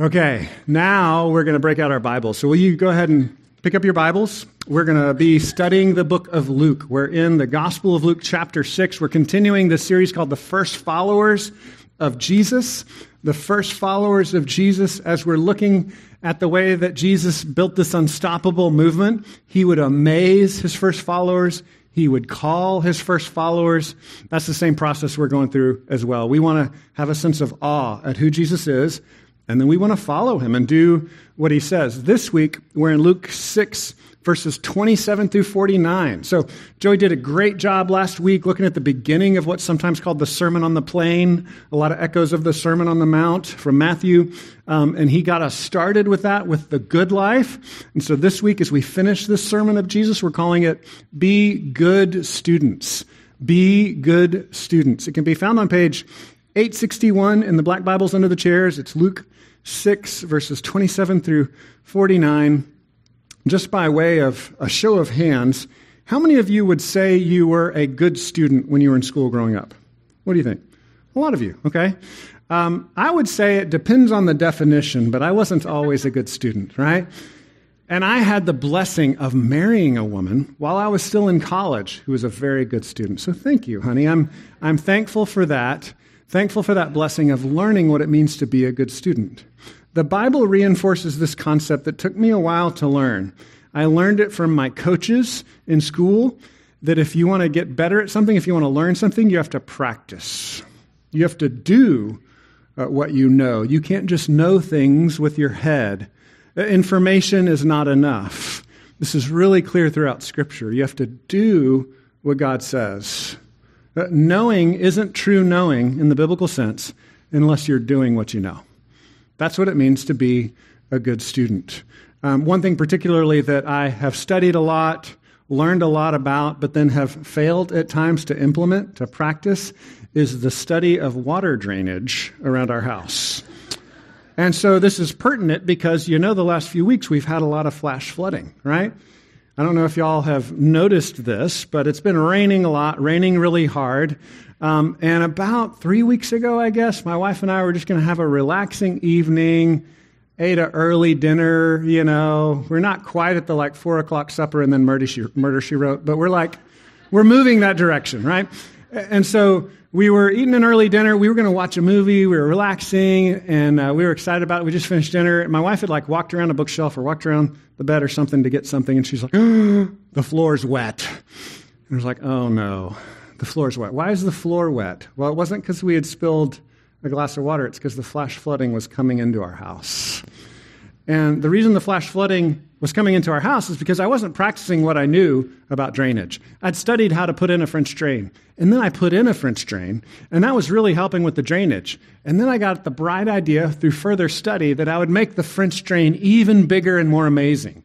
Okay, now we're going to break out our Bibles. So, will you go ahead and pick up your Bibles? We're going to be studying the book of Luke. We're in the Gospel of Luke, chapter 6. We're continuing this series called The First Followers of Jesus. The First Followers of Jesus, as we're looking at the way that Jesus built this unstoppable movement, he would amaze his first followers. He would call his first followers. That's the same process we're going through as well. We want to have a sense of awe at who Jesus is and then we want to follow him and do what he says. This week, we're in Luke 6, verses 27 through 49. So, Joey did a great job last week looking at the beginning of what's sometimes called the Sermon on the Plain, a lot of echoes of the Sermon on the Mount from Matthew. Um, and he got us started with that, with the good life. And so, this week, as we finish this sermon of Jesus, we're calling it Be Good Students. Be Good Students. It can be found on page 861 in the black Bibles under the chairs. It's Luke 6, verses 27 through 49. Just by way of a show of hands, how many of you would say you were a good student when you were in school growing up? What do you think? A lot of you, okay? Um, I would say it depends on the definition, but I wasn't always a good student, right? And I had the blessing of marrying a woman while I was still in college who was a very good student. So thank you, honey. I'm, I'm thankful for that. Thankful for that blessing of learning what it means to be a good student. The Bible reinforces this concept that took me a while to learn. I learned it from my coaches in school that if you want to get better at something, if you want to learn something, you have to practice. You have to do uh, what you know. You can't just know things with your head. Uh, information is not enough. This is really clear throughout Scripture. You have to do what God says. Uh, knowing isn't true knowing in the biblical sense unless you're doing what you know. That's what it means to be a good student. Um, one thing, particularly, that I have studied a lot, learned a lot about, but then have failed at times to implement, to practice, is the study of water drainage around our house. And so this is pertinent because you know the last few weeks we've had a lot of flash flooding, right? I don't know if y'all have noticed this, but it's been raining a lot, raining really hard. Um, and about three weeks ago, I guess, my wife and I were just going to have a relaxing evening, ate an early dinner. You know, we're not quite at the like four o'clock supper and then murder she, murder she wrote, but we're like, we're moving that direction, right? And so we were eating an early dinner. We were going to watch a movie. We were relaxing, and uh, we were excited about it. We just finished dinner. My wife had like walked around a bookshelf or walked around the bed or something to get something, and she's like, "The floor's wet." And I was like, "Oh no, the floor's wet. Why is the floor wet?" Well, it wasn't because we had spilled a glass of water. It's because the flash flooding was coming into our house. And the reason the flash flooding was coming into our house is because I wasn't practicing what I knew about drainage. I'd studied how to put in a French drain, and then I put in a French drain, and that was really helping with the drainage. And then I got the bright idea through further study that I would make the French drain even bigger and more amazing.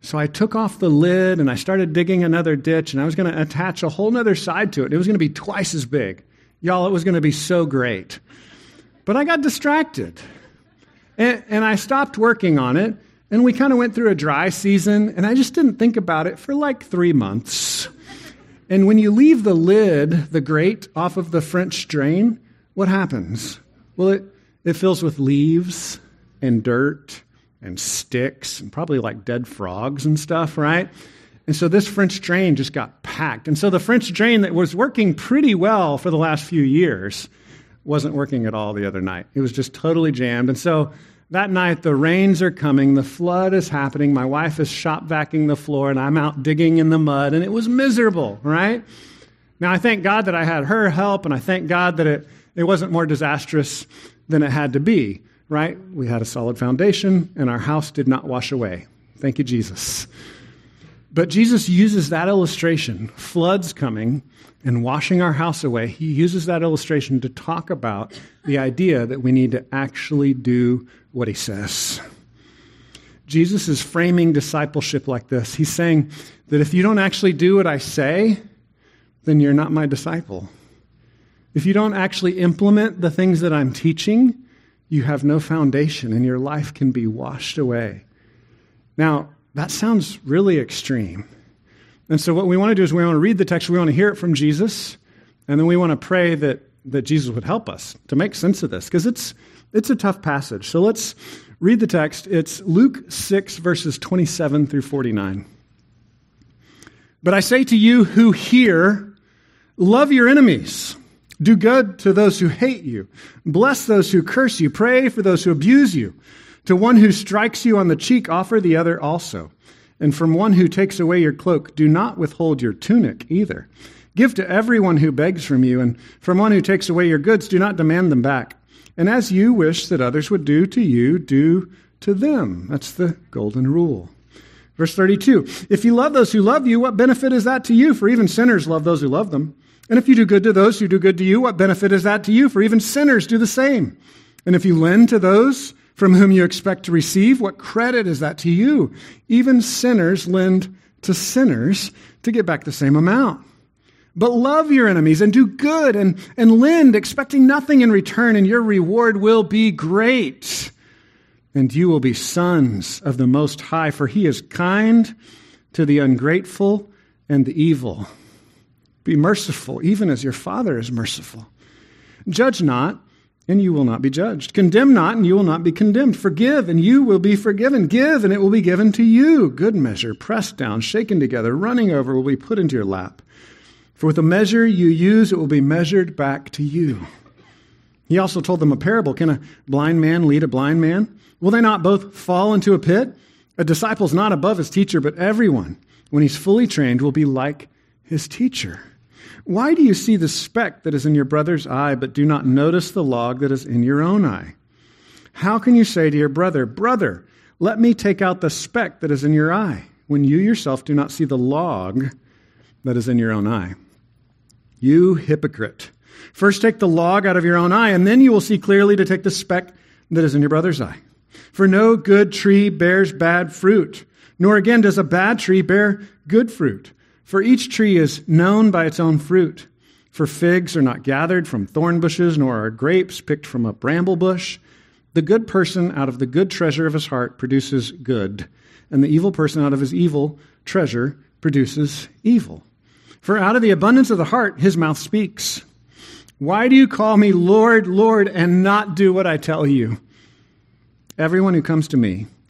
So I took off the lid and I started digging another ditch, and I was going to attach a whole other side to it. It was going to be twice as big. Y'all, it was going to be so great. But I got distracted. And, and I stopped working on it and we kind of went through a dry season, and I just didn't think about it for like three months. And when you leave the lid, the grate, off of the French drain, what happens? Well, it, it fills with leaves and dirt and sticks and probably like dead frogs and stuff, right? And so this French drain just got packed. And so the French drain that was working pretty well for the last few years wasn't working at all the other night. It was just totally jammed. And so that night, the rains are coming, the flood is happening. My wife is shop vacuuming the floor, and I'm out digging in the mud, and it was miserable, right? Now, I thank God that I had her help, and I thank God that it, it wasn't more disastrous than it had to be, right? We had a solid foundation, and our house did not wash away. Thank you, Jesus. But Jesus uses that illustration, floods coming and washing our house away. He uses that illustration to talk about the idea that we need to actually do what he says. Jesus is framing discipleship like this. He's saying that if you don't actually do what I say, then you're not my disciple. If you don't actually implement the things that I'm teaching, you have no foundation and your life can be washed away. Now, that sounds really extreme. And so, what we want to do is we want to read the text, we want to hear it from Jesus, and then we want to pray that, that Jesus would help us to make sense of this, because it's, It's a tough passage. So let's read the text. It's Luke 6, verses 27 through 49. But I say to you who hear, love your enemies. Do good to those who hate you. Bless those who curse you. Pray for those who abuse you. To one who strikes you on the cheek, offer the other also. And from one who takes away your cloak, do not withhold your tunic either. Give to everyone who begs from you, and from one who takes away your goods, do not demand them back. And as you wish that others would do to you, do to them. That's the golden rule. Verse 32 If you love those who love you, what benefit is that to you? For even sinners love those who love them. And if you do good to those who do good to you, what benefit is that to you? For even sinners do the same. And if you lend to those from whom you expect to receive, what credit is that to you? Even sinners lend to sinners to get back the same amount. But love your enemies and do good and, and lend, expecting nothing in return, and your reward will be great. And you will be sons of the Most High, for he is kind to the ungrateful and the evil. Be merciful, even as your Father is merciful. Judge not, and you will not be judged. Condemn not, and you will not be condemned. Forgive, and you will be forgiven. Give, and it will be given to you. Good measure, pressed down, shaken together, running over, will be put into your lap. For with the measure you use, it will be measured back to you. He also told them a parable Can a blind man lead a blind man? Will they not both fall into a pit? A disciple is not above his teacher, but everyone, when he's fully trained, will be like his teacher. Why do you see the speck that is in your brother's eye, but do not notice the log that is in your own eye? How can you say to your brother, Brother, let me take out the speck that is in your eye, when you yourself do not see the log that is in your own eye? You hypocrite. First take the log out of your own eye, and then you will see clearly to take the speck that is in your brother's eye. For no good tree bears bad fruit, nor again does a bad tree bear good fruit. For each tree is known by its own fruit. For figs are not gathered from thorn bushes, nor are grapes picked from a bramble bush. The good person out of the good treasure of his heart produces good, and the evil person out of his evil treasure produces evil. For out of the abundance of the heart, his mouth speaks. Why do you call me Lord, Lord, and not do what I tell you? Everyone who comes to me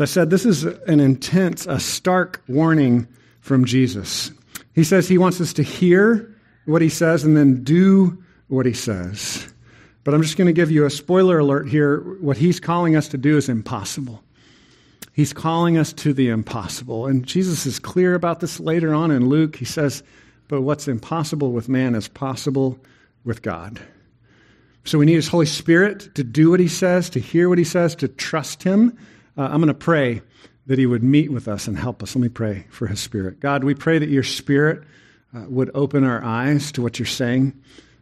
As I said, this is an intense, a stark warning from Jesus. He says he wants us to hear what he says and then do what he says. But I'm just going to give you a spoiler alert here. What he's calling us to do is impossible. He's calling us to the impossible. And Jesus is clear about this later on in Luke. He says, But what's impossible with man is possible with God. So we need His Holy Spirit to do what He says, to hear what He says, to trust Him. Uh, I'm going to pray that He would meet with us and help us. Let me pray for His Spirit. God, we pray that your Spirit uh, would open our eyes to what you're saying.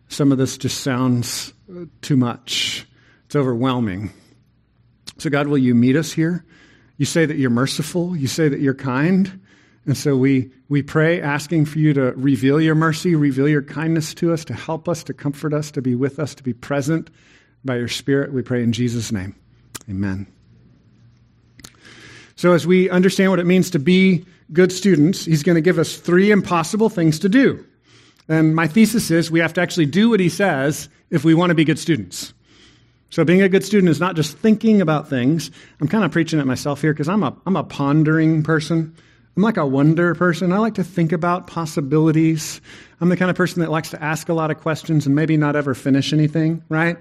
Some of this just sounds uh, too much, it's overwhelming. So, God, will you meet us here? You say that you're merciful. You say that you're kind. And so we, we pray, asking for you to reveal your mercy, reveal your kindness to us, to help us, to comfort us, to be with us, to be present by your Spirit. We pray in Jesus' name. Amen. So, as we understand what it means to be good students, he's going to give us three impossible things to do. And my thesis is we have to actually do what he says if we want to be good students. So being a good student is not just thinking about things. I'm kind of preaching at myself here because I'm a, I'm a pondering person. I'm like a wonder person. I like to think about possibilities. I'm the kind of person that likes to ask a lot of questions and maybe not ever finish anything, right?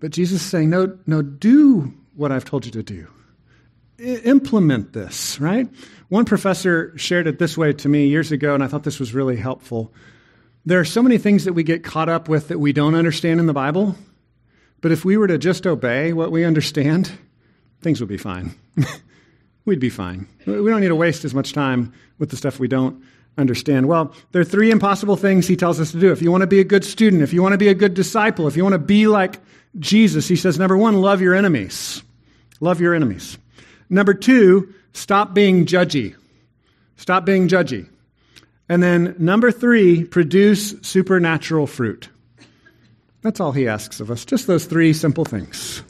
But Jesus is saying, no, no, do what I've told you to do. Implement this, right? One professor shared it this way to me years ago, and I thought this was really helpful. There are so many things that we get caught up with that we don't understand in the Bible but if we were to just obey what we understand, things would be fine. We'd be fine. We don't need to waste as much time with the stuff we don't understand? Well, there are three impossible things he tells us to do. If you want to be a good student, if you want to be a good disciple, if you want to be like Jesus, he says, number one, love your enemies. Love your enemies. Number two, stop being judgy. Stop being judgy. And then number three, produce supernatural fruit. That's all he asks of us, just those three simple things.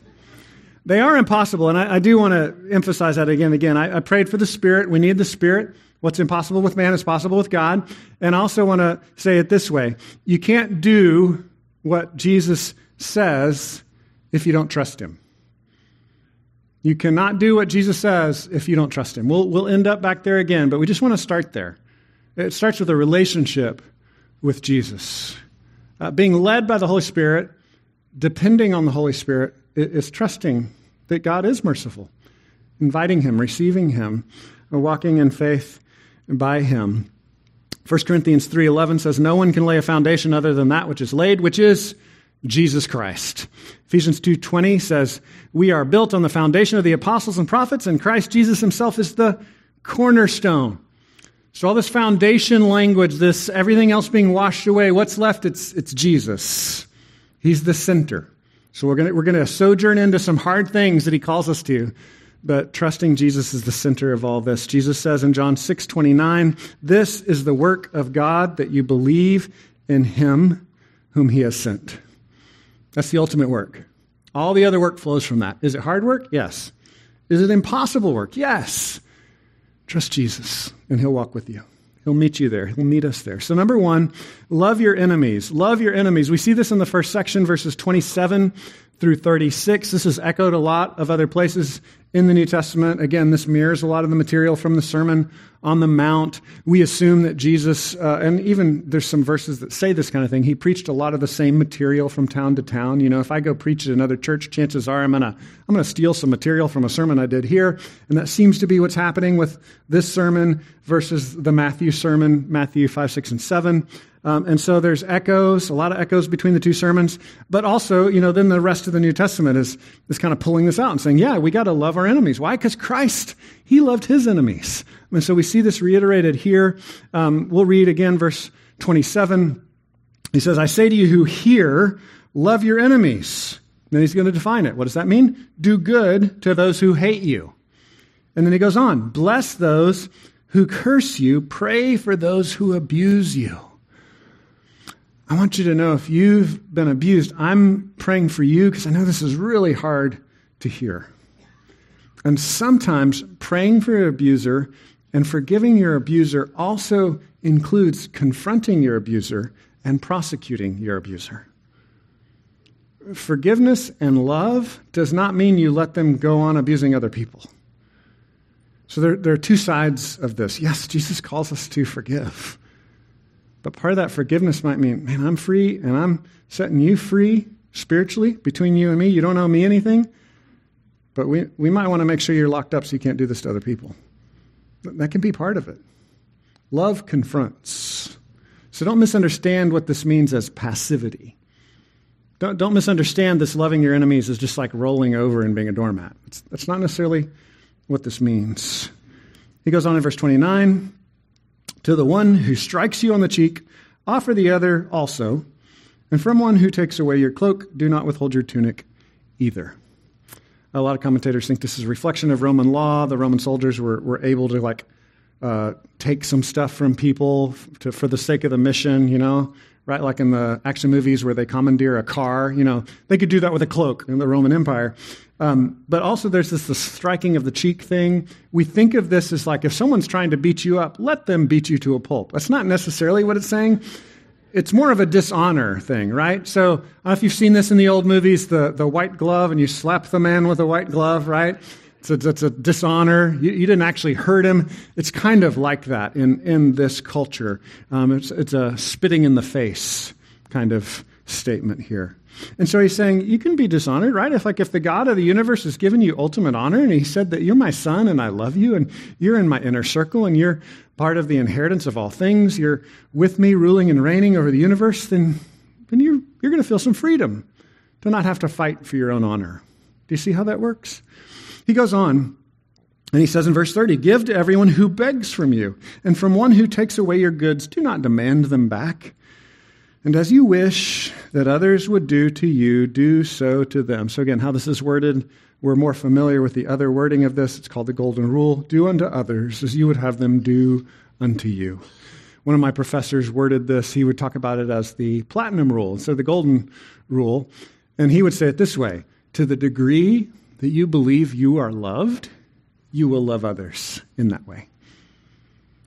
They are impossible, and I, I do want to emphasize that again and again. I, I prayed for the Spirit. We need the Spirit. What's impossible with man is possible with God. And I also want to say it this way you can't do what Jesus says if you don't trust him. You cannot do what Jesus says if you don't trust him. We'll, we'll end up back there again, but we just want to start there. It starts with a relationship with Jesus. Uh, being led by the Holy Spirit, depending on the Holy Spirit, is trusting that God is merciful, inviting Him, receiving Him, walking in faith by Him. 1 Corinthians 3:11 says no one can lay a foundation other than that which is laid which is Jesus Christ. Ephesians 2:20 says we are built on the foundation of the apostles and prophets and Christ Jesus himself is the cornerstone. So all this foundation language, this everything else being washed away, what's left? It's, it's Jesus. He's the center. So we're going we're gonna sojourn into some hard things that he calls us to, but trusting Jesus is the center of all this. Jesus says in John 6 29, This is the work of God that you believe in him whom he has sent. That's the ultimate work. All the other work flows from that. Is it hard work? Yes. Is it impossible work? Yes. Trust Jesus, and He'll walk with you. He'll meet you there. He'll meet us there. So, number one, love your enemies. Love your enemies. We see this in the first section, verses 27 through 36. This is echoed a lot of other places in the New Testament. Again, this mirrors a lot of the material from the Sermon on the Mount. We assume that Jesus, uh, and even there's some verses that say this kind of thing, he preached a lot of the same material from town to town. You know, if I go preach at another church, chances are I'm going to I'm gonna steal some material from a sermon I did here. And that seems to be what's happening with this sermon versus the Matthew sermon, Matthew 5, 6, and 7. Um, and so there's echoes, a lot of echoes between the two sermons. But also, you know, then the rest of the New Testament is, is kind of pulling this out and saying, yeah, we got to love our enemies. Why? Because Christ, he loved his enemies. And so we see this reiterated here. Um, we'll read again verse 27. He says, I say to you who hear, love your enemies. Then he's going to define it. What does that mean? Do good to those who hate you. And then he goes on, bless those who curse you, pray for those who abuse you. I want you to know if you've been abused, I'm praying for you because I know this is really hard to hear. And sometimes praying for your abuser and forgiving your abuser also includes confronting your abuser and prosecuting your abuser. Forgiveness and love does not mean you let them go on abusing other people. So there, there are two sides of this. Yes, Jesus calls us to forgive. But part of that forgiveness might mean, man, I'm free and I'm setting you free spiritually between you and me. You don't owe me anything. But we, we might want to make sure you're locked up so you can't do this to other people. That can be part of it. Love confronts. So don't misunderstand what this means as passivity. Don't, don't misunderstand this loving your enemies as just like rolling over and being a doormat. It's, that's not necessarily what this means. He goes on in verse 29 to the one who strikes you on the cheek, offer the other also. And from one who takes away your cloak, do not withhold your tunic either. A lot of commentators think this is a reflection of Roman law. The Roman soldiers were, were able to like uh, take some stuff from people to, for the sake of the mission, you know, right? Like in the action movies where they commandeer a car, you know, they could do that with a cloak in the Roman Empire. Um, but also, there's this the striking of the cheek thing. We think of this as like if someone's trying to beat you up, let them beat you to a pulp. That's not necessarily what it's saying. It's more of a dishonor thing, right? So, if you've seen this in the old movies, the, the white glove, and you slap the man with a white glove, right? It's a, it's a dishonor. You, you, didn't actually hurt him. It's kind of like that in, in this culture. Um, it's, it's a spitting in the face kind of statement here. And so he's saying, you can be dishonored, right? If like if the God of the universe has given you ultimate honor and he said that you're my son and I love you and you're in my inner circle and you're part of the inheritance of all things, you're with me ruling and reigning over the universe, then, then you're, you're going to feel some freedom to not have to fight for your own honor. Do you see how that works? He goes on And he says in verse 30 Give to everyone who begs from you, and from one who takes away your goods, do not demand them back. And as you wish that others would do to you, do so to them. So, again, how this is worded, we're more familiar with the other wording of this. It's called the Golden Rule do unto others as you would have them do unto you. One of my professors worded this, he would talk about it as the platinum rule so the golden rule. And he would say it this way To the degree that you believe you are loved, you will love others in that way.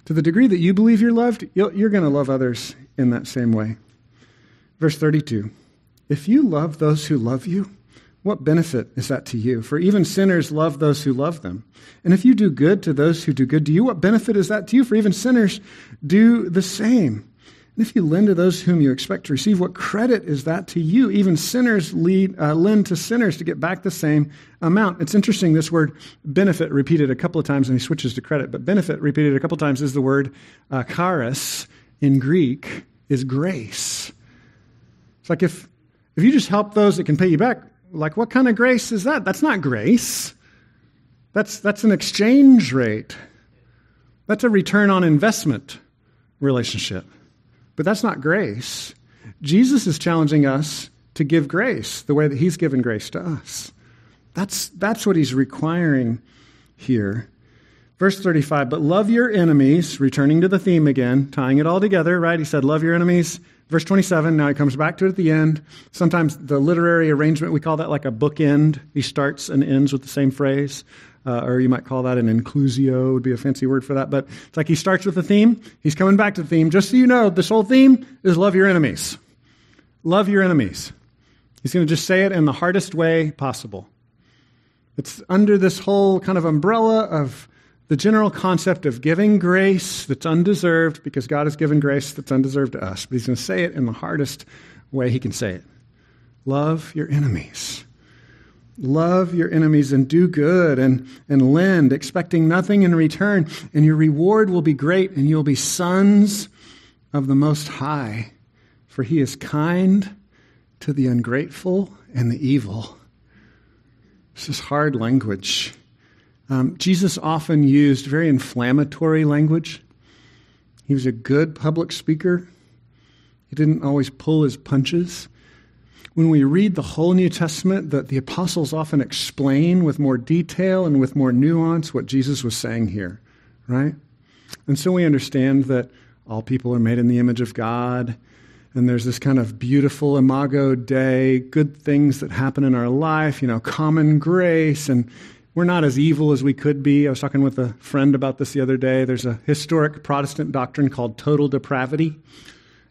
To the degree that you believe you're loved, you're going to love others in that same way. Verse 32 If you love those who love you, what benefit is that to you? For even sinners love those who love them. And if you do good to those who do good to you, what benefit is that to you? For even sinners do the same. And if you lend to those whom you expect to receive, what credit is that to you? Even sinners lead, uh, lend to sinners to get back the same amount. It's interesting, this word benefit repeated a couple of times, and he switches to credit, but benefit repeated a couple of times is the word uh, charis in Greek, is grace. It's like if, if you just help those that can pay you back, like what kind of grace is that? That's not grace. That's, that's an exchange rate. That's a return on investment relationship. But that's not grace. Jesus is challenging us to give grace the way that he's given grace to us. That's, that's what he's requiring here. Verse 35, but love your enemies, returning to the theme again, tying it all together, right? He said, love your enemies, Verse 27, now he comes back to it at the end. Sometimes the literary arrangement, we call that like a bookend. He starts and ends with the same phrase. Uh, or you might call that an inclusio, would be a fancy word for that. But it's like he starts with the theme. He's coming back to the theme. Just so you know, this whole theme is love your enemies. Love your enemies. He's going to just say it in the hardest way possible. It's under this whole kind of umbrella of the general concept of giving grace that's undeserved because God has given grace that's undeserved to us. But he's going to say it in the hardest way he can say it Love your enemies. Love your enemies and do good and, and lend, expecting nothing in return, and your reward will be great, and you'll be sons of the Most High. For he is kind to the ungrateful and the evil. This is hard language. Um, Jesus often used very inflammatory language. He was a good public speaker. He didn't always pull his punches. When we read the whole New Testament, that the apostles often explain with more detail and with more nuance what Jesus was saying here, right? And so we understand that all people are made in the image of God, and there's this kind of beautiful imago Dei, good things that happen in our life, you know, common grace, and we're not as evil as we could be. I was talking with a friend about this the other day. There's a historic Protestant doctrine called total depravity.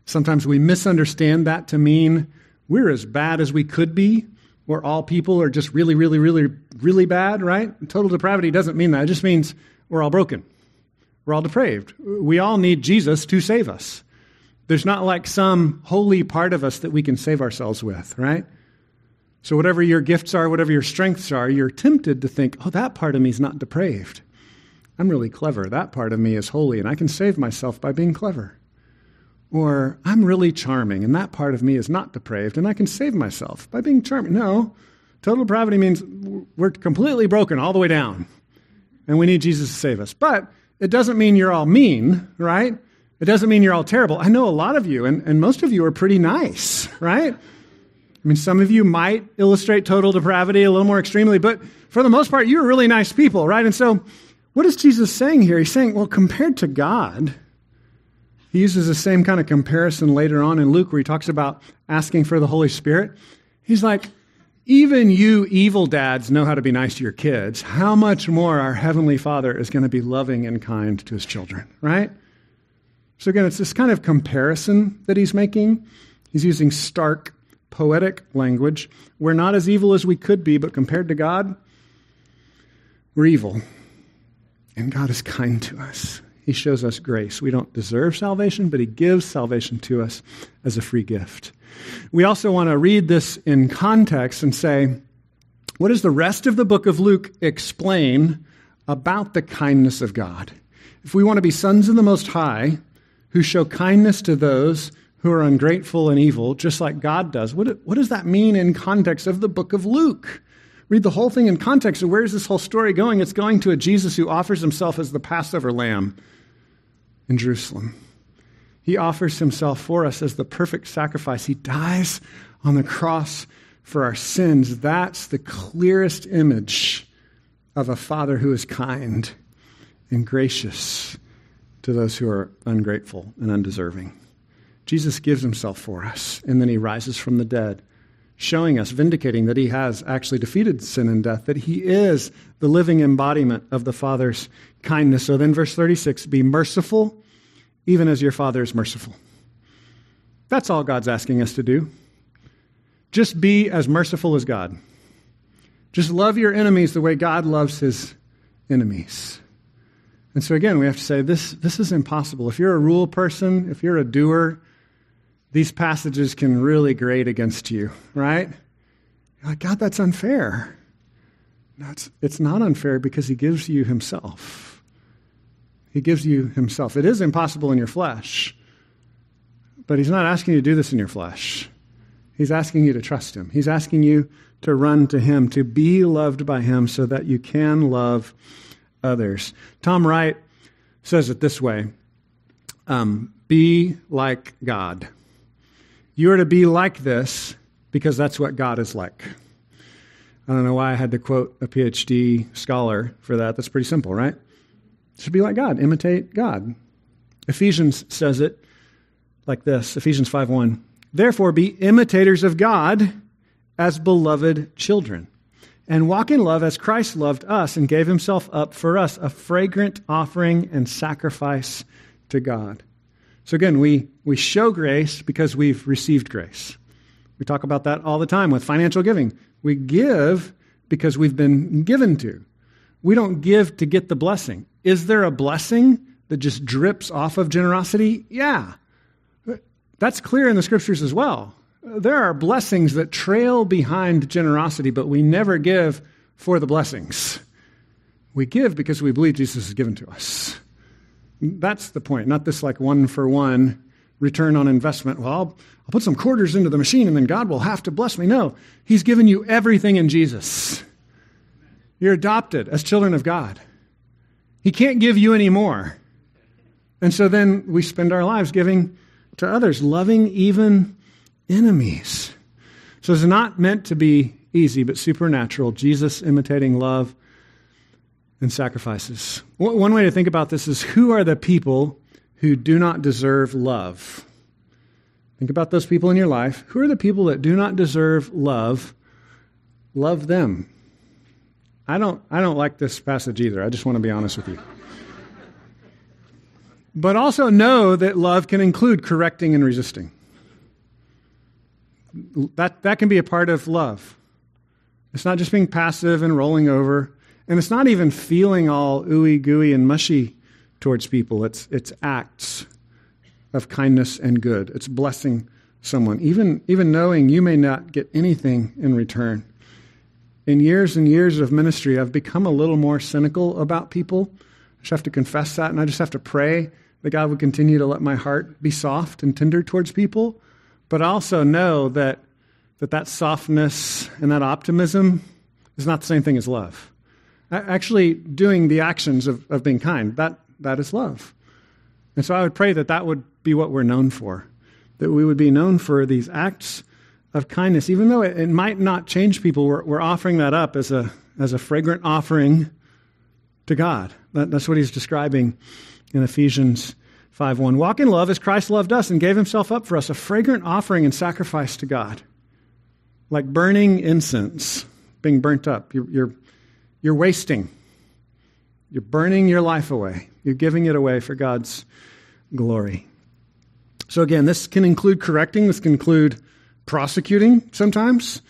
Sometimes we misunderstand that to mean we're as bad as we could be, or all people are just really, really, really, really bad, right? Total depravity doesn't mean that. It just means we're all broken. We're all depraved. We all need Jesus to save us. There's not like some holy part of us that we can save ourselves with, right? So, whatever your gifts are, whatever your strengths are, you're tempted to think, oh, that part of me is not depraved. I'm really clever. That part of me is holy, and I can save myself by being clever. Or, I'm really charming, and that part of me is not depraved, and I can save myself by being charming. No, total depravity means we're completely broken all the way down, and we need Jesus to save us. But it doesn't mean you're all mean, right? It doesn't mean you're all terrible. I know a lot of you, and, and most of you are pretty nice, right? I mean, some of you might illustrate total depravity a little more extremely, but for the most part, you're really nice people, right? And so, what is Jesus saying here? He's saying, well, compared to God, he uses the same kind of comparison later on in Luke where he talks about asking for the Holy Spirit. He's like, even you evil dads know how to be nice to your kids. How much more our Heavenly Father is going to be loving and kind to his children, right? So, again, it's this kind of comparison that he's making. He's using stark poetic language. We're not as evil as we could be, but compared to God, we're evil. And God is kind to us. He shows us grace. We don't deserve salvation, but He gives salvation to us as a free gift. We also want to read this in context and say, what does the rest of the book of Luke explain about the kindness of God? If we want to be sons of the Most High, who show kindness to those who are ungrateful and evil, just like God does. What, what does that mean in context of the book of Luke? read the whole thing in context of where is this whole story going? It's going to a Jesus who offers himself as the Passover lamb in Jerusalem. He offers himself for us as the perfect sacrifice. He dies on the cross for our sins. That's the clearest image of a father who is kind and gracious to those who are ungrateful and undeserving. Jesus gives himself for us, and then he rises from the dead, showing us, vindicating that he has actually defeated sin and death, that he is the living embodiment of the Father's kindness. So then, verse 36 be merciful even as your Father is merciful. That's all God's asking us to do. Just be as merciful as God. Just love your enemies the way God loves his enemies. And so, again, we have to say this, this is impossible. If you're a rule person, if you're a doer, these passages can really grate against you, right? You're like, God, that's unfair. No, it's, it's not unfair because he gives you himself. He gives you himself. It is impossible in your flesh, but he's not asking you to do this in your flesh. He's asking you to trust him. He's asking you to run to him, to be loved by him so that you can love others. Tom Wright says it this way um, Be like God. You are to be like this because that's what God is like. I don't know why I had to quote a PhD scholar for that. That's pretty simple, right? should be like God, imitate God. Ephesians says it like this Ephesians 5 1. Therefore, be imitators of God as beloved children, and walk in love as Christ loved us and gave himself up for us, a fragrant offering and sacrifice to God. So, again, we, we show grace because we've received grace. We talk about that all the time with financial giving. We give because we've been given to. We don't give to get the blessing. Is there a blessing that just drips off of generosity? Yeah. That's clear in the scriptures as well. There are blessings that trail behind generosity, but we never give for the blessings. We give because we believe Jesus has given to us. That's the point, not this like one for one return on investment. Well, I'll, I'll put some quarters into the machine and then God will have to bless me. No, He's given you everything in Jesus. You're adopted as children of God. He can't give you any more. And so then we spend our lives giving to others, loving even enemies. So it's not meant to be easy, but supernatural. Jesus imitating love and sacrifices. One way to think about this is who are the people who do not deserve love? Think about those people in your life. Who are the people that do not deserve love? Love them. I don't, I don't like this passage either. I just want to be honest with you. But also know that love can include correcting and resisting. That, that can be a part of love. It's not just being passive and rolling over. And it's not even feeling all ooey gooey and mushy towards people. It's, it's acts of kindness and good. It's blessing someone, even, even knowing you may not get anything in return in years and years of ministry, I've become a little more cynical about people. I just have to confess that, and I just have to pray that God would continue to let my heart be soft and tender towards people. But I also know that that, that softness and that optimism is not the same thing as love. Actually, doing the actions of, of being kind, that, that is love. And so I would pray that that would be what we're known for, that we would be known for these acts of kindness, even though it, it might not change people, we're, we're, offering that up as a, as a fragrant offering to God. That, that's what he's describing in Ephesians 5.1. Walk in love as Christ loved us and gave himself up for us, a fragrant offering and sacrifice to God. Like burning incense being burnt up. You're, you're, you're wasting. You're burning your life away. You're giving it away for God's glory. So, again, this can include correcting, this can include prosecuting sometimes.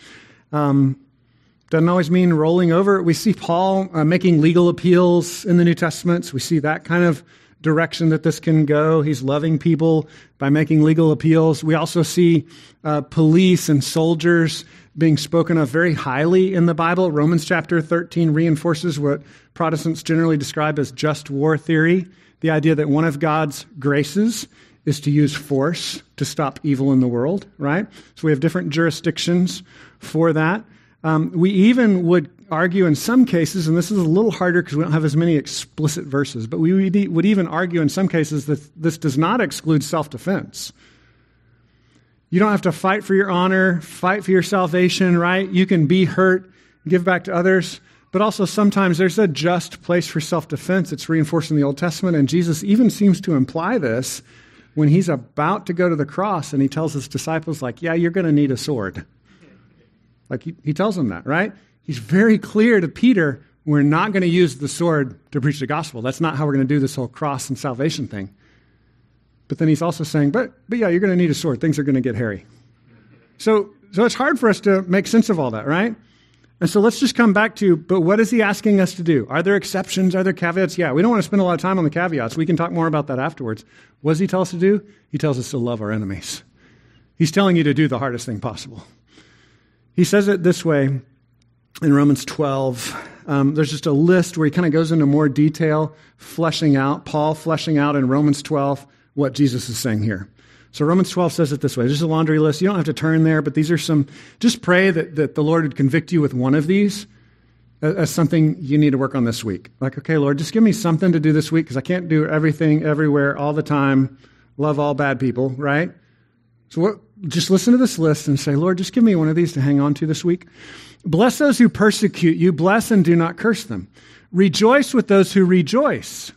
Um, doesn't always mean rolling over. We see Paul uh, making legal appeals in the New Testament. So we see that kind of direction that this can go. He's loving people by making legal appeals. We also see uh, police and soldiers being spoken of very highly in the Bible. Romans chapter 13 reinforces what Protestants generally describe as just war theory the idea that one of God's graces is to use force to stop evil in the world, right? So we have different jurisdictions for that. Um, we even would argue in some cases, and this is a little harder because we don't have as many explicit verses, but we would even argue in some cases that this does not exclude self defense. You don't have to fight for your honor, fight for your salvation, right? You can be hurt, give back to others. But also, sometimes there's a just place for self defense. It's reinforced in the Old Testament, and Jesus even seems to imply this when he's about to go to the cross and he tells his disciples, like, yeah, you're going to need a sword. Like, he, he tells them that, right? He's very clear to Peter, we're not going to use the sword to preach the gospel. That's not how we're going to do this whole cross and salvation thing. But then he's also saying, but, but yeah, you're going to need a sword. Things are going to get hairy. So, so it's hard for us to make sense of all that, right? And so let's just come back to, but what is he asking us to do? Are there exceptions? Are there caveats? Yeah, we don't want to spend a lot of time on the caveats. We can talk more about that afterwards. What does he tell us to do? He tells us to love our enemies. He's telling you to do the hardest thing possible. He says it this way in Romans 12. Um, there's just a list where he kind of goes into more detail, fleshing out, Paul fleshing out in Romans 12 what Jesus is saying here. So Romans 12 says it this way. There's a laundry list. You don't have to turn there, but these are some, just pray that, that the Lord would convict you with one of these as something you need to work on this week. Like, okay, Lord, just give me something to do this week because I can't do everything, everywhere, all the time, love all bad people, right? So what, just listen to this list and say, Lord, just give me one of these to hang on to this week. Bless those who persecute you, bless and do not curse them. Rejoice with those who rejoice.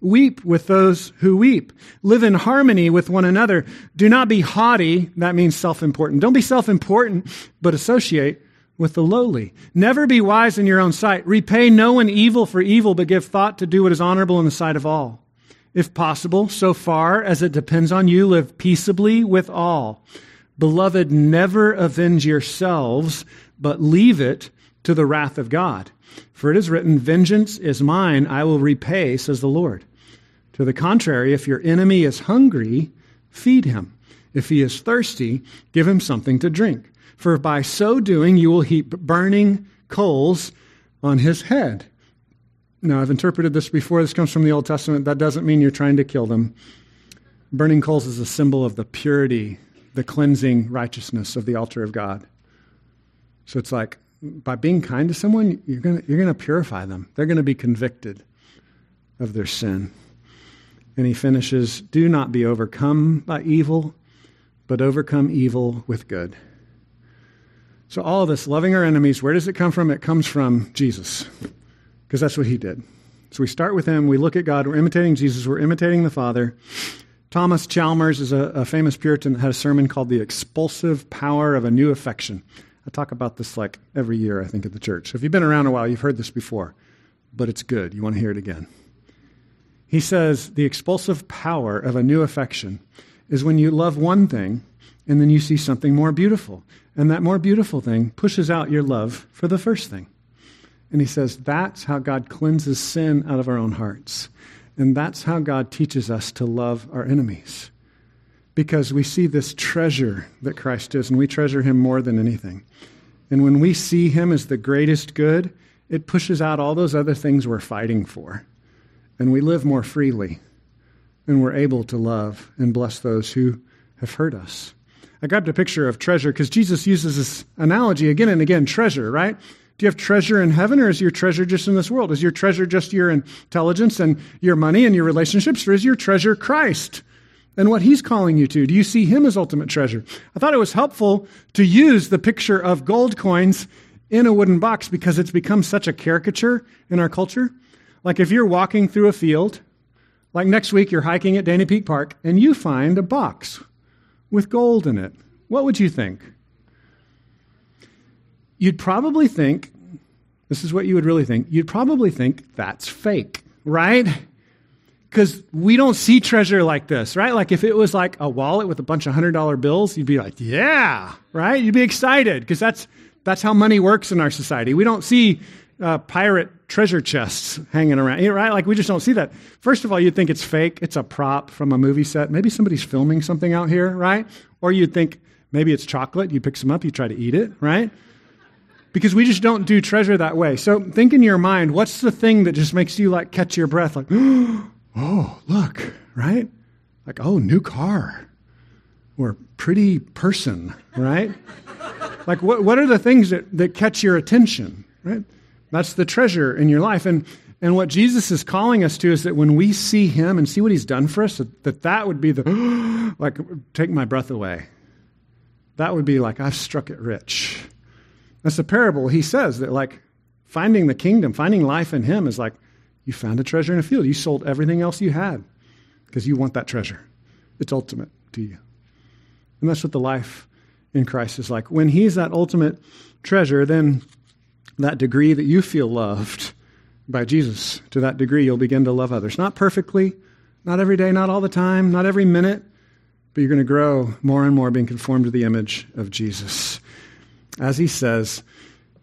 Weep with those who weep. Live in harmony with one another. Do not be haughty. That means self important. Don't be self important, but associate with the lowly. Never be wise in your own sight. Repay no one evil for evil, but give thought to do what is honorable in the sight of all. If possible, so far as it depends on you, live peaceably with all. Beloved, never avenge yourselves, but leave it to the wrath of God. For it is written, Vengeance is mine, I will repay, says the Lord. To the contrary, if your enemy is hungry, feed him. If he is thirsty, give him something to drink. For by so doing, you will heap burning coals on his head. Now, I've interpreted this before. This comes from the Old Testament. That doesn't mean you're trying to kill them. Burning coals is a symbol of the purity, the cleansing righteousness of the altar of God. So it's like by being kind to someone, you're going you're going to purify them. They're going to be convicted of their sin. And he finishes Do not be overcome by evil, but overcome evil with good. So, all of this, loving our enemies, where does it come from? It comes from Jesus, because that's what he did. So, we start with him, we look at God, we're imitating Jesus, we're imitating the Father. Thomas Chalmers is a, a famous Puritan that had a sermon called The Expulsive Power of a New Affection. I talk about this like every year, I think, at the church. If you've been around a while, you've heard this before, but it's good. You want to hear it again. He says the expulsive power of a new affection is when you love one thing and then you see something more beautiful. And that more beautiful thing pushes out your love for the first thing. And he says that's how God cleanses sin out of our own hearts. And that's how God teaches us to love our enemies because we see this treasure that Christ is, and we treasure him more than anything. And when we see him as the greatest good, it pushes out all those other things we're fighting for. And we live more freely, and we're able to love and bless those who have hurt us. I grabbed a picture of treasure because Jesus uses this analogy again and again treasure, right? Do you have treasure in heaven, or is your treasure just in this world? Is your treasure just your intelligence and your money and your relationships, or is your treasure Christ? And what he's calling you to? Do you see him as ultimate treasure? I thought it was helpful to use the picture of gold coins in a wooden box because it's become such a caricature in our culture. Like if you're walking through a field, like next week you're hiking at Danny Peak Park and you find a box with gold in it, what would you think? You'd probably think, this is what you would really think, you'd probably think that's fake, right? Because we don't see treasure like this, right? Like if it was like a wallet with a bunch of hundred dollar bills, you'd be like, yeah, right? You'd be excited because that's that's how money works in our society. We don't see uh, pirate treasure chests hanging around, right? Like we just don't see that. First of all, you'd think it's fake. It's a prop from a movie set. Maybe somebody's filming something out here, right? Or you'd think maybe it's chocolate. You pick some up, you try to eat it, right? Because we just don't do treasure that way. So think in your mind, what's the thing that just makes you like catch your breath, like, oh, look, right? Like, oh, new car or pretty person, right? Like, what, what are the things that, that catch your attention, right? That's the treasure in your life. And, and what Jesus is calling us to is that when we see him and see what he's done for us, that that, that would be the, like, take my breath away. That would be like, I've struck it rich. That's a parable. He says that, like, finding the kingdom, finding life in him is like, you found a treasure in a field. You sold everything else you had because you want that treasure. It's ultimate to you. And that's what the life in Christ is like. When He's that ultimate treasure, then that degree that you feel loved by Jesus, to that degree, you'll begin to love others. Not perfectly, not every day, not all the time, not every minute, but you're going to grow more and more being conformed to the image of Jesus. As He says,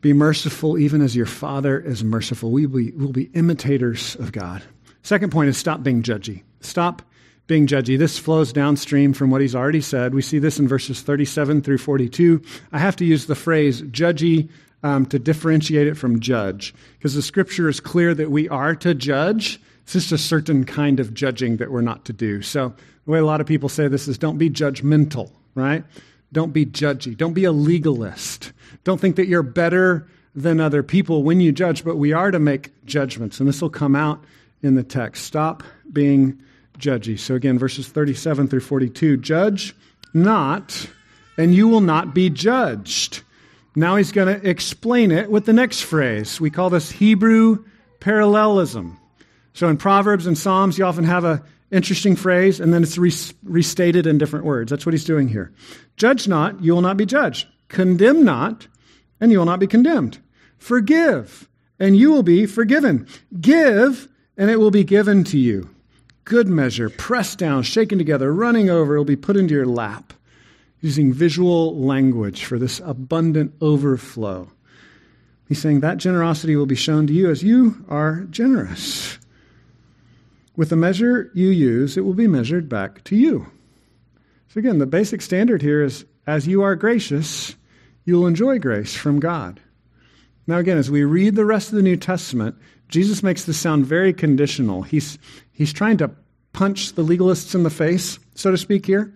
be merciful even as your Father is merciful. We will be, we'll be imitators of God. Second point is stop being judgy. Stop being judgy. This flows downstream from what he's already said. We see this in verses 37 through 42. I have to use the phrase judgy um, to differentiate it from judge, because the scripture is clear that we are to judge. It's just a certain kind of judging that we're not to do. So, the way a lot of people say this is don't be judgmental, right? Don't be judgy. Don't be a legalist. Don't think that you're better than other people when you judge, but we are to make judgments. And this will come out in the text. Stop being judgy. So again, verses 37 through 42 Judge not, and you will not be judged. Now he's going to explain it with the next phrase. We call this Hebrew parallelism. So in Proverbs and Psalms, you often have an interesting phrase, and then it's restated in different words. That's what he's doing here. Judge not, you will not be judged. Condemn not, and you will not be condemned. Forgive, and you will be forgiven. Give, and it will be given to you good measure, pressed down, shaken together, running over, will be put into your lap. Using visual language for this abundant overflow. He's saying that generosity will be shown to you as you are generous. With the measure you use, it will be measured back to you. So, again, the basic standard here is as you are gracious, you'll enjoy grace from God. Now, again, as we read the rest of the New Testament, Jesus makes this sound very conditional. He's, he's trying to punch the legalists in the face, so to speak, here.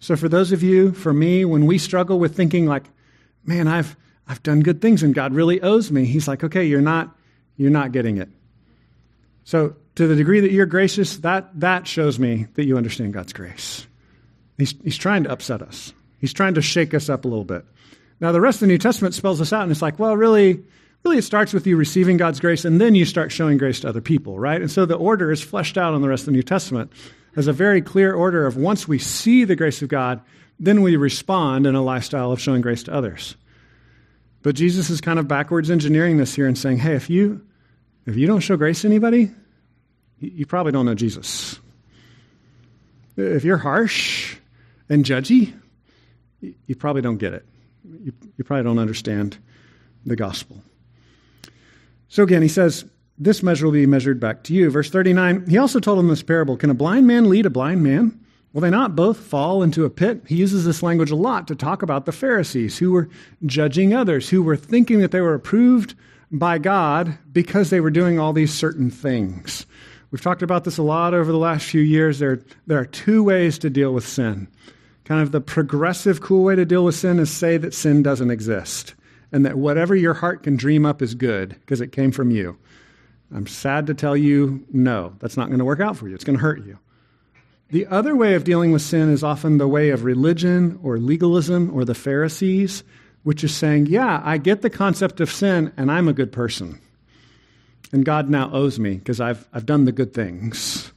So, for those of you, for me, when we struggle with thinking, like, man, I've, I've done good things and God really owes me, he's like, okay, you're not, you're not getting it. So, to the degree that you're gracious, that, that shows me that you understand God's grace. He's, he's trying to upset us, he's trying to shake us up a little bit. Now, the rest of the New Testament spells this out, and it's like, well, really, really it starts with you receiving God's grace and then you start showing grace to other people, right? And so the order is fleshed out in the rest of the New Testament as a very clear order of once we see the grace of God, then we respond in a lifestyle of showing grace to others. But Jesus is kind of backwards engineering this here and saying, hey, if you if you don't show grace to anybody, you probably don't know Jesus. If you're harsh and judgy, you probably don't get it. You, you probably don't understand the gospel. So again, he says, This measure will be measured back to you. Verse 39, he also told them this parable Can a blind man lead a blind man? Will they not both fall into a pit? He uses this language a lot to talk about the Pharisees who were judging others, who were thinking that they were approved by God because they were doing all these certain things. We've talked about this a lot over the last few years. There, there are two ways to deal with sin. Kind of the progressive, cool way to deal with sin is say that sin doesn't exist and that whatever your heart can dream up is good because it came from you. I'm sad to tell you, no, that's not going to work out for you. It's going to hurt you. The other way of dealing with sin is often the way of religion or legalism or the Pharisees, which is saying, yeah, I get the concept of sin and I'm a good person. And God now owes me because I've, I've done the good things.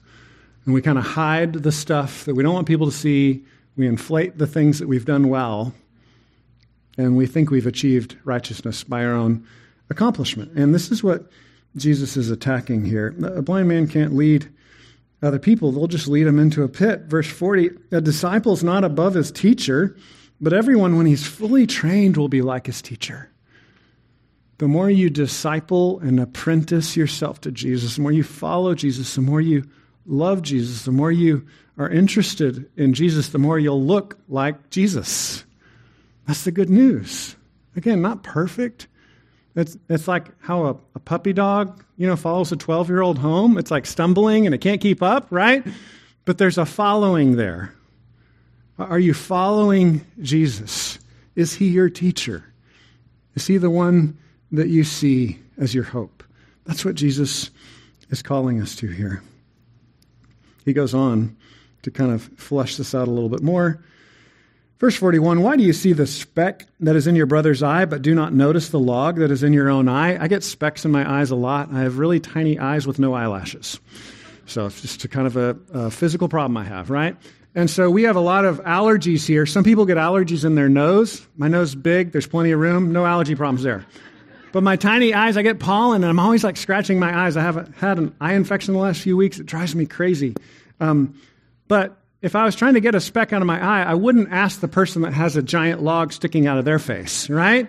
And we kind of hide the stuff that we don't want people to see. We inflate the things that we've done well and we think we've achieved righteousness by our own accomplishment. And this is what Jesus is attacking here. A blind man can't lead other people, they'll just lead him into a pit. Verse 40 A disciple is not above his teacher, but everyone, when he's fully trained, will be like his teacher. The more you disciple and apprentice yourself to Jesus, the more you follow Jesus, the more you love Jesus, the more you are interested in Jesus, the more you'll look like Jesus. That's the good news. Again, not perfect. It's, it's like how a, a puppy dog, you know, follows a 12 year old home. It's like stumbling and it can't keep up, right? But there's a following there. Are you following Jesus? Is he your teacher? Is he the one that you see as your hope? That's what Jesus is calling us to here. He goes on to kind of flesh this out a little bit more. Verse 41 Why do you see the speck that is in your brother's eye, but do not notice the log that is in your own eye? I get specks in my eyes a lot. I have really tiny eyes with no eyelashes. So it's just a kind of a, a physical problem I have, right? And so we have a lot of allergies here. Some people get allergies in their nose. My nose is big, there's plenty of room, no allergy problems there. But my tiny eyes, I get pollen, and I'm always like scratching my eyes. I have had an eye infection the last few weeks. It drives me crazy. Um, but if I was trying to get a speck out of my eye, I wouldn't ask the person that has a giant log sticking out of their face, right?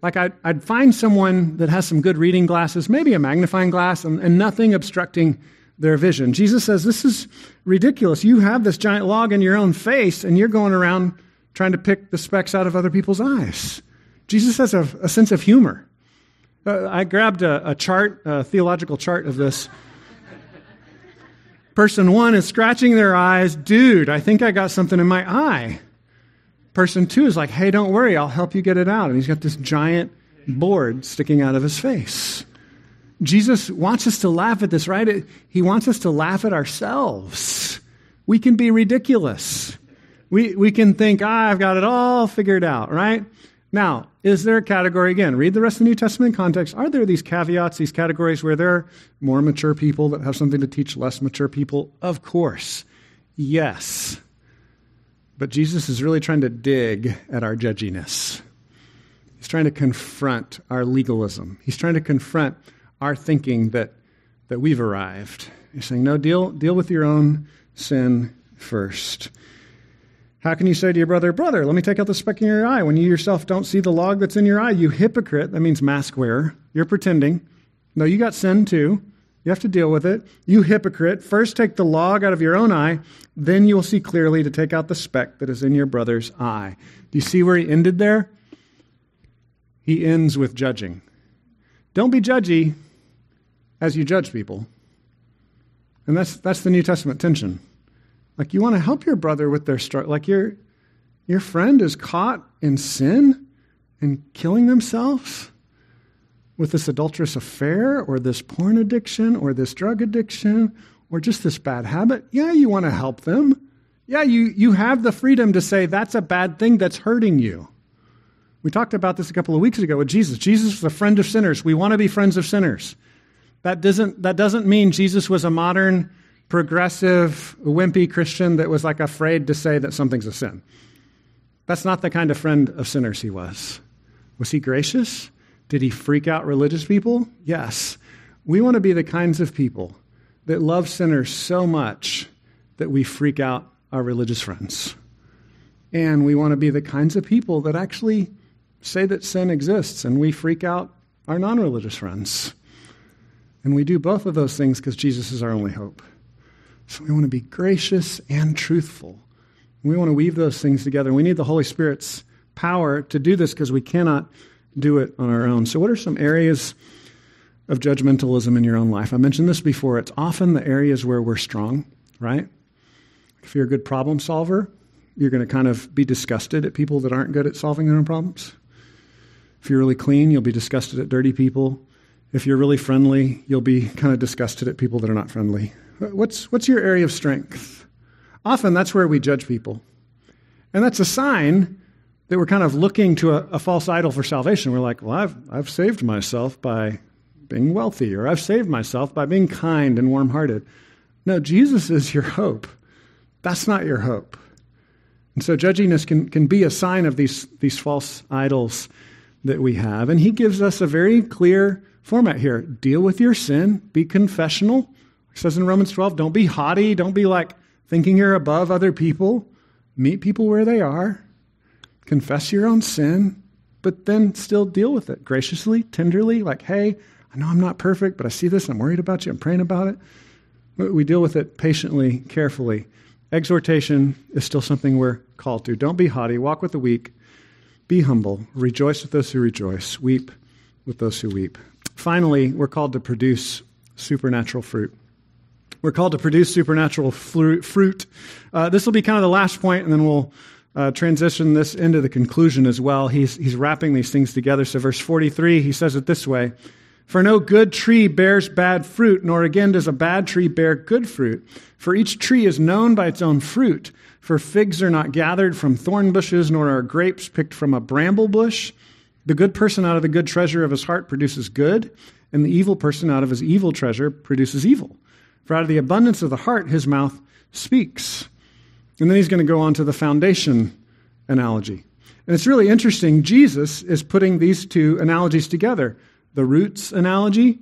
Like I'd, I'd find someone that has some good reading glasses, maybe a magnifying glass, and, and nothing obstructing their vision. Jesus says, This is ridiculous. You have this giant log in your own face, and you're going around trying to pick the specks out of other people's eyes. Jesus has a, a sense of humor. Uh, I grabbed a, a chart, a theological chart of this. Person one is scratching their eyes. Dude, I think I got something in my eye. Person two is like, hey, don't worry, I'll help you get it out. And he's got this giant board sticking out of his face. Jesus wants us to laugh at this, right? He wants us to laugh at ourselves. We can be ridiculous. We, we can think, ah, I've got it all figured out, right? Now, is there a category, again, read the rest of the New Testament context. Are there these caveats, these categories where there are more mature people that have something to teach less mature people? Of course. Yes. But Jesus is really trying to dig at our judginess. He's trying to confront our legalism. He's trying to confront our thinking that, that we've arrived. He's saying, no, deal, deal with your own sin first. How can you say to your brother, Brother, let me take out the speck in your eye when you yourself don't see the log that's in your eye? You hypocrite. That means mask wearer. You're pretending. No, you got sin too. You have to deal with it. You hypocrite. First take the log out of your own eye, then you will see clearly to take out the speck that is in your brother's eye. Do you see where he ended there? He ends with judging. Don't be judgy as you judge people. And that's, that's the New Testament tension. Like you want to help your brother with their struggle. Like your, your friend is caught in sin and killing themselves with this adulterous affair or this porn addiction or this drug addiction or just this bad habit. Yeah, you want to help them. Yeah, you, you have the freedom to say that's a bad thing that's hurting you. We talked about this a couple of weeks ago with Jesus. Jesus was a friend of sinners. We want to be friends of sinners. That doesn't, that doesn't mean Jesus was a modern, progressive, wimpy Christian that was like afraid to say that something's a sin. That's not the kind of friend of sinners he was. Was he gracious? Did he freak out religious people? Yes. We want to be the kinds of people that love sinners so much that we freak out our religious friends. And we want to be the kinds of people that actually say that sin exists and we freak out our non religious friends. And we do both of those things because Jesus is our only hope. So we want to be gracious and truthful. We want to weave those things together. We need the Holy Spirit's power to do this because we cannot do it on our own. So, what are some areas of judgmentalism in your own life? I mentioned this before. It's often the areas where we're strong, right? If you're a good problem solver, you're going to kind of be disgusted at people that aren't good at solving their own problems. If you're really clean, you'll be disgusted at dirty people. If you're really friendly, you'll be kind of disgusted at people that are not friendly. What's, what's your area of strength? Often that's where we judge people. And that's a sign that we're kind of looking to a, a false idol for salvation. We're like, well, I've, I've saved myself by being wealthy, or I've saved myself by being kind and warm hearted. No, Jesus is your hope. That's not your hope. And so judginess can, can be a sign of these, these false idols that we have. And he gives us a very clear format here deal with your sin, be confessional. It says in Romans 12, don't be haughty, don't be like thinking you're above other people. Meet people where they are, confess your own sin, but then still deal with it graciously, tenderly, like, hey, I know I'm not perfect, but I see this, I'm worried about you, I'm praying about it. We deal with it patiently, carefully. Exhortation is still something we're called to. Don't be haughty, walk with the weak, be humble, rejoice with those who rejoice, weep with those who weep. Finally, we're called to produce supernatural fruit. We're called to produce supernatural fruit. Uh, this will be kind of the last point, and then we'll uh, transition this into the conclusion as well. He's, he's wrapping these things together. So, verse 43, he says it this way For no good tree bears bad fruit, nor again does a bad tree bear good fruit. For each tree is known by its own fruit. For figs are not gathered from thorn bushes, nor are grapes picked from a bramble bush. The good person out of the good treasure of his heart produces good, and the evil person out of his evil treasure produces evil. For out of the abundance of the heart, his mouth speaks. And then he's going to go on to the foundation analogy. And it's really interesting. Jesus is putting these two analogies together the roots analogy.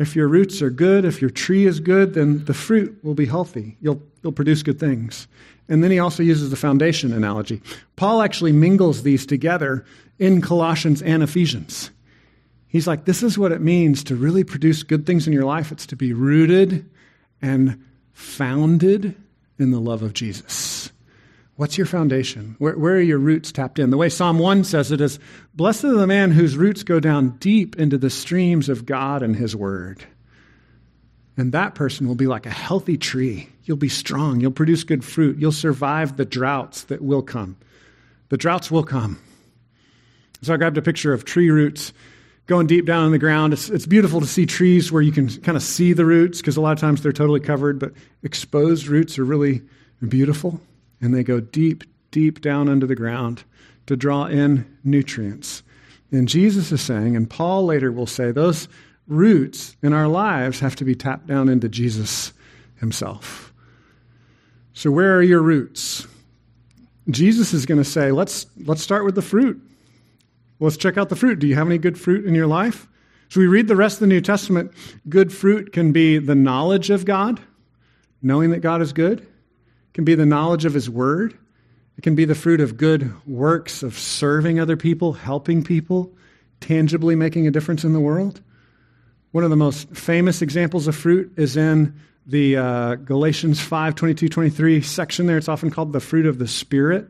If your roots are good, if your tree is good, then the fruit will be healthy. You'll, you'll produce good things. And then he also uses the foundation analogy. Paul actually mingles these together in Colossians and Ephesians. He's like, this is what it means to really produce good things in your life. It's to be rooted and founded in the love of Jesus. What's your foundation? Where, where, are your roots tapped in? The way Psalm 1 says it is Blessed are the man whose roots go down deep into the streams of God and his word. And that person will be like a healthy tree. You'll be strong. You'll produce good fruit. You'll survive the droughts that will come. The droughts will come. So I grabbed a picture of tree roots going deep down in the ground. It's, it's beautiful to see trees where you can kind of see the roots because a lot of times they're totally covered, but exposed roots are really beautiful and they go deep, deep down under the ground to draw in nutrients. And Jesus is saying, and Paul later will say, those roots in our lives have to be tapped down into Jesus himself. So, where are your roots? Jesus is going to say, let's, let's start with the fruit. Let's check out the fruit. Do you have any good fruit in your life? So we read the rest of the New Testament. Good fruit can be the knowledge of God, knowing that God is good. It can be the knowledge of His Word. It can be the fruit of good works, of serving other people, helping people, tangibly making a difference in the world. One of the most famous examples of fruit is in the uh, Galatians 5 22 23 section there. It's often called the fruit of the Spirit.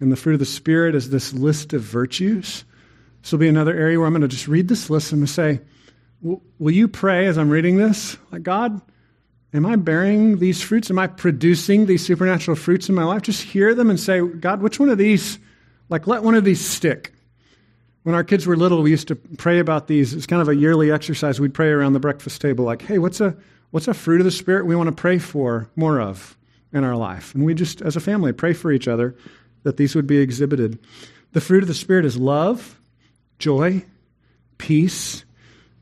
And the fruit of the Spirit is this list of virtues. This will be another area where I'm going to just read this list and say, Will you pray as I'm reading this? Like, God, am I bearing these fruits? Am I producing these supernatural fruits in my life? Just hear them and say, God, which one of these, like, let one of these stick. When our kids were little, we used to pray about these. It's kind of a yearly exercise. We'd pray around the breakfast table, like, hey, what's a, what's a fruit of the Spirit we want to pray for more of in our life? And we just, as a family, pray for each other that these would be exhibited. The fruit of the Spirit is love, joy, peace,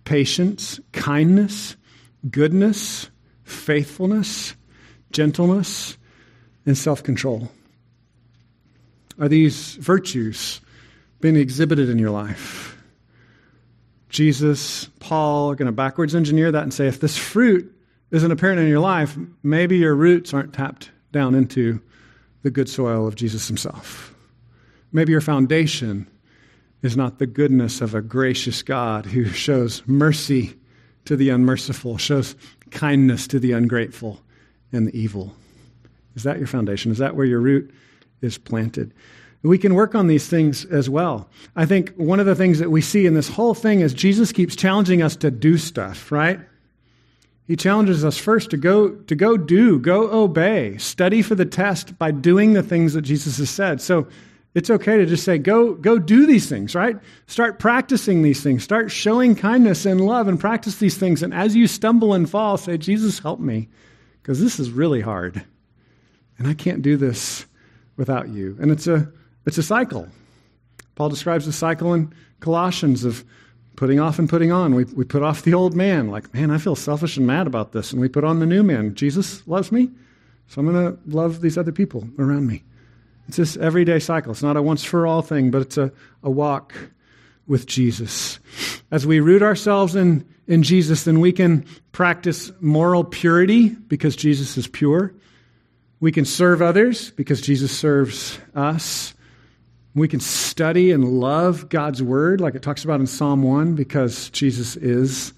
patience, kindness, goodness, faithfulness, gentleness, and self control. Are these virtues being exhibited in your life? Jesus, Paul are going to backwards engineer that and say if this fruit isn't apparent in your life, maybe your roots aren't tapped down into the good soil of Jesus himself. Maybe your foundation is not the goodness of a gracious God who shows mercy to the unmerciful, shows kindness to the ungrateful and the evil. Is that your foundation? Is that where your root is planted? We can work on these things as well. I think one of the things that we see in this whole thing is Jesus keeps challenging us to do stuff, right? He challenges us first to go, to go do, go obey, study for the test by doing the things that Jesus has said. So it's okay to just say, go, go do these things, right? Start practicing these things. Start showing kindness and love and practice these things. And as you stumble and fall, say, Jesus, help me, because this is really hard. And I can't do this without you. And it's a, it's a cycle. Paul describes the cycle in Colossians of putting off and putting on. We, we put off the old man, like, man, I feel selfish and mad about this. And we put on the new man. Jesus loves me, so I'm going to love these other people around me. It's this everyday cycle. It's not a once for all thing, but it's a, a walk with Jesus. As we root ourselves in, in Jesus, then we can practice moral purity because Jesus is pure. We can serve others because Jesus serves us. We can study and love God's word, like it talks about in Psalm 1, because Jesus is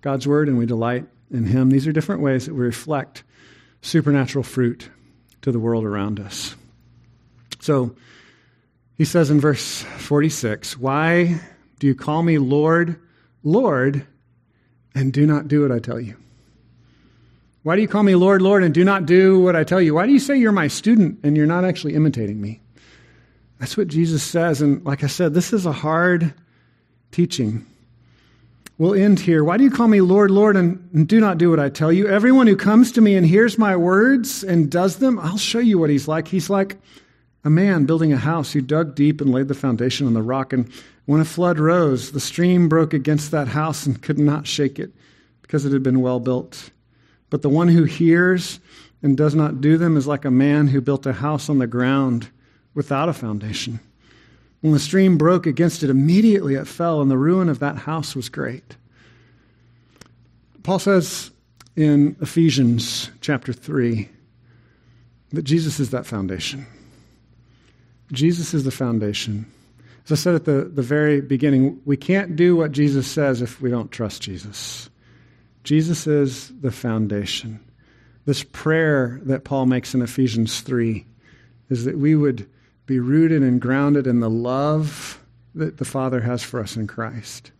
God's word and we delight in him. These are different ways that we reflect supernatural fruit to the world around us. So he says in verse 46 Why do you call me Lord, Lord, and do not do what I tell you? Why do you call me Lord, Lord, and do not do what I tell you? Why do you say you're my student and you're not actually imitating me? That's what Jesus says. And like I said, this is a hard teaching. We'll end here. Why do you call me Lord, Lord, and do not do what I tell you? Everyone who comes to me and hears my words and does them, I'll show you what he's like. He's like a man building a house who dug deep and laid the foundation on the rock. And when a flood rose, the stream broke against that house and could not shake it because it had been well built. But the one who hears and does not do them is like a man who built a house on the ground without a foundation. When the stream broke against it, immediately it fell, and the ruin of that house was great. Paul says in Ephesians chapter 3 that Jesus is that foundation. Jesus is the foundation. As I said at the, the very beginning, we can't do what Jesus says if we don't trust Jesus. Jesus is the foundation. This prayer that Paul makes in Ephesians 3 is that we would be rooted and grounded in the love that the Father has for us in Christ.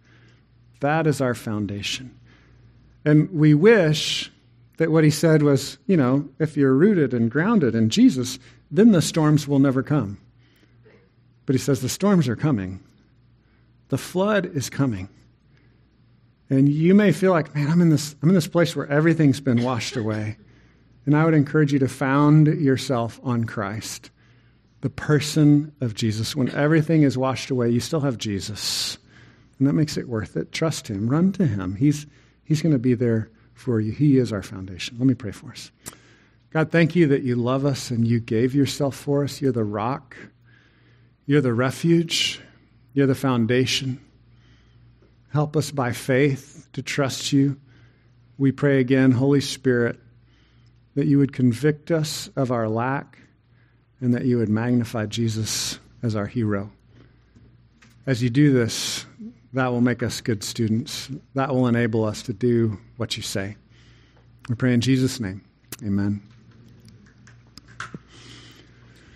That is our foundation. And we wish that what he said was, you know, if you're rooted and grounded in Jesus, then the storms will never come. But he says the storms are coming. The flood is coming. And you may feel like, man, I'm in this, I'm in this place where everything's been washed away. And I would encourage you to found yourself on Christ the person of Jesus. When everything is washed away, you still have Jesus. And that makes it worth it. Trust him. Run to him. He's, he's going to be there for you. He is our foundation. Let me pray for us. God, thank you that you love us and you gave yourself for us. You're the rock, you're the refuge, you're the foundation. Help us by faith to trust you. We pray again, Holy Spirit, that you would convict us of our lack and that you would magnify Jesus as our hero. As you do this, that will make us good students. That will enable us to do what you say. We pray in Jesus' name. Amen.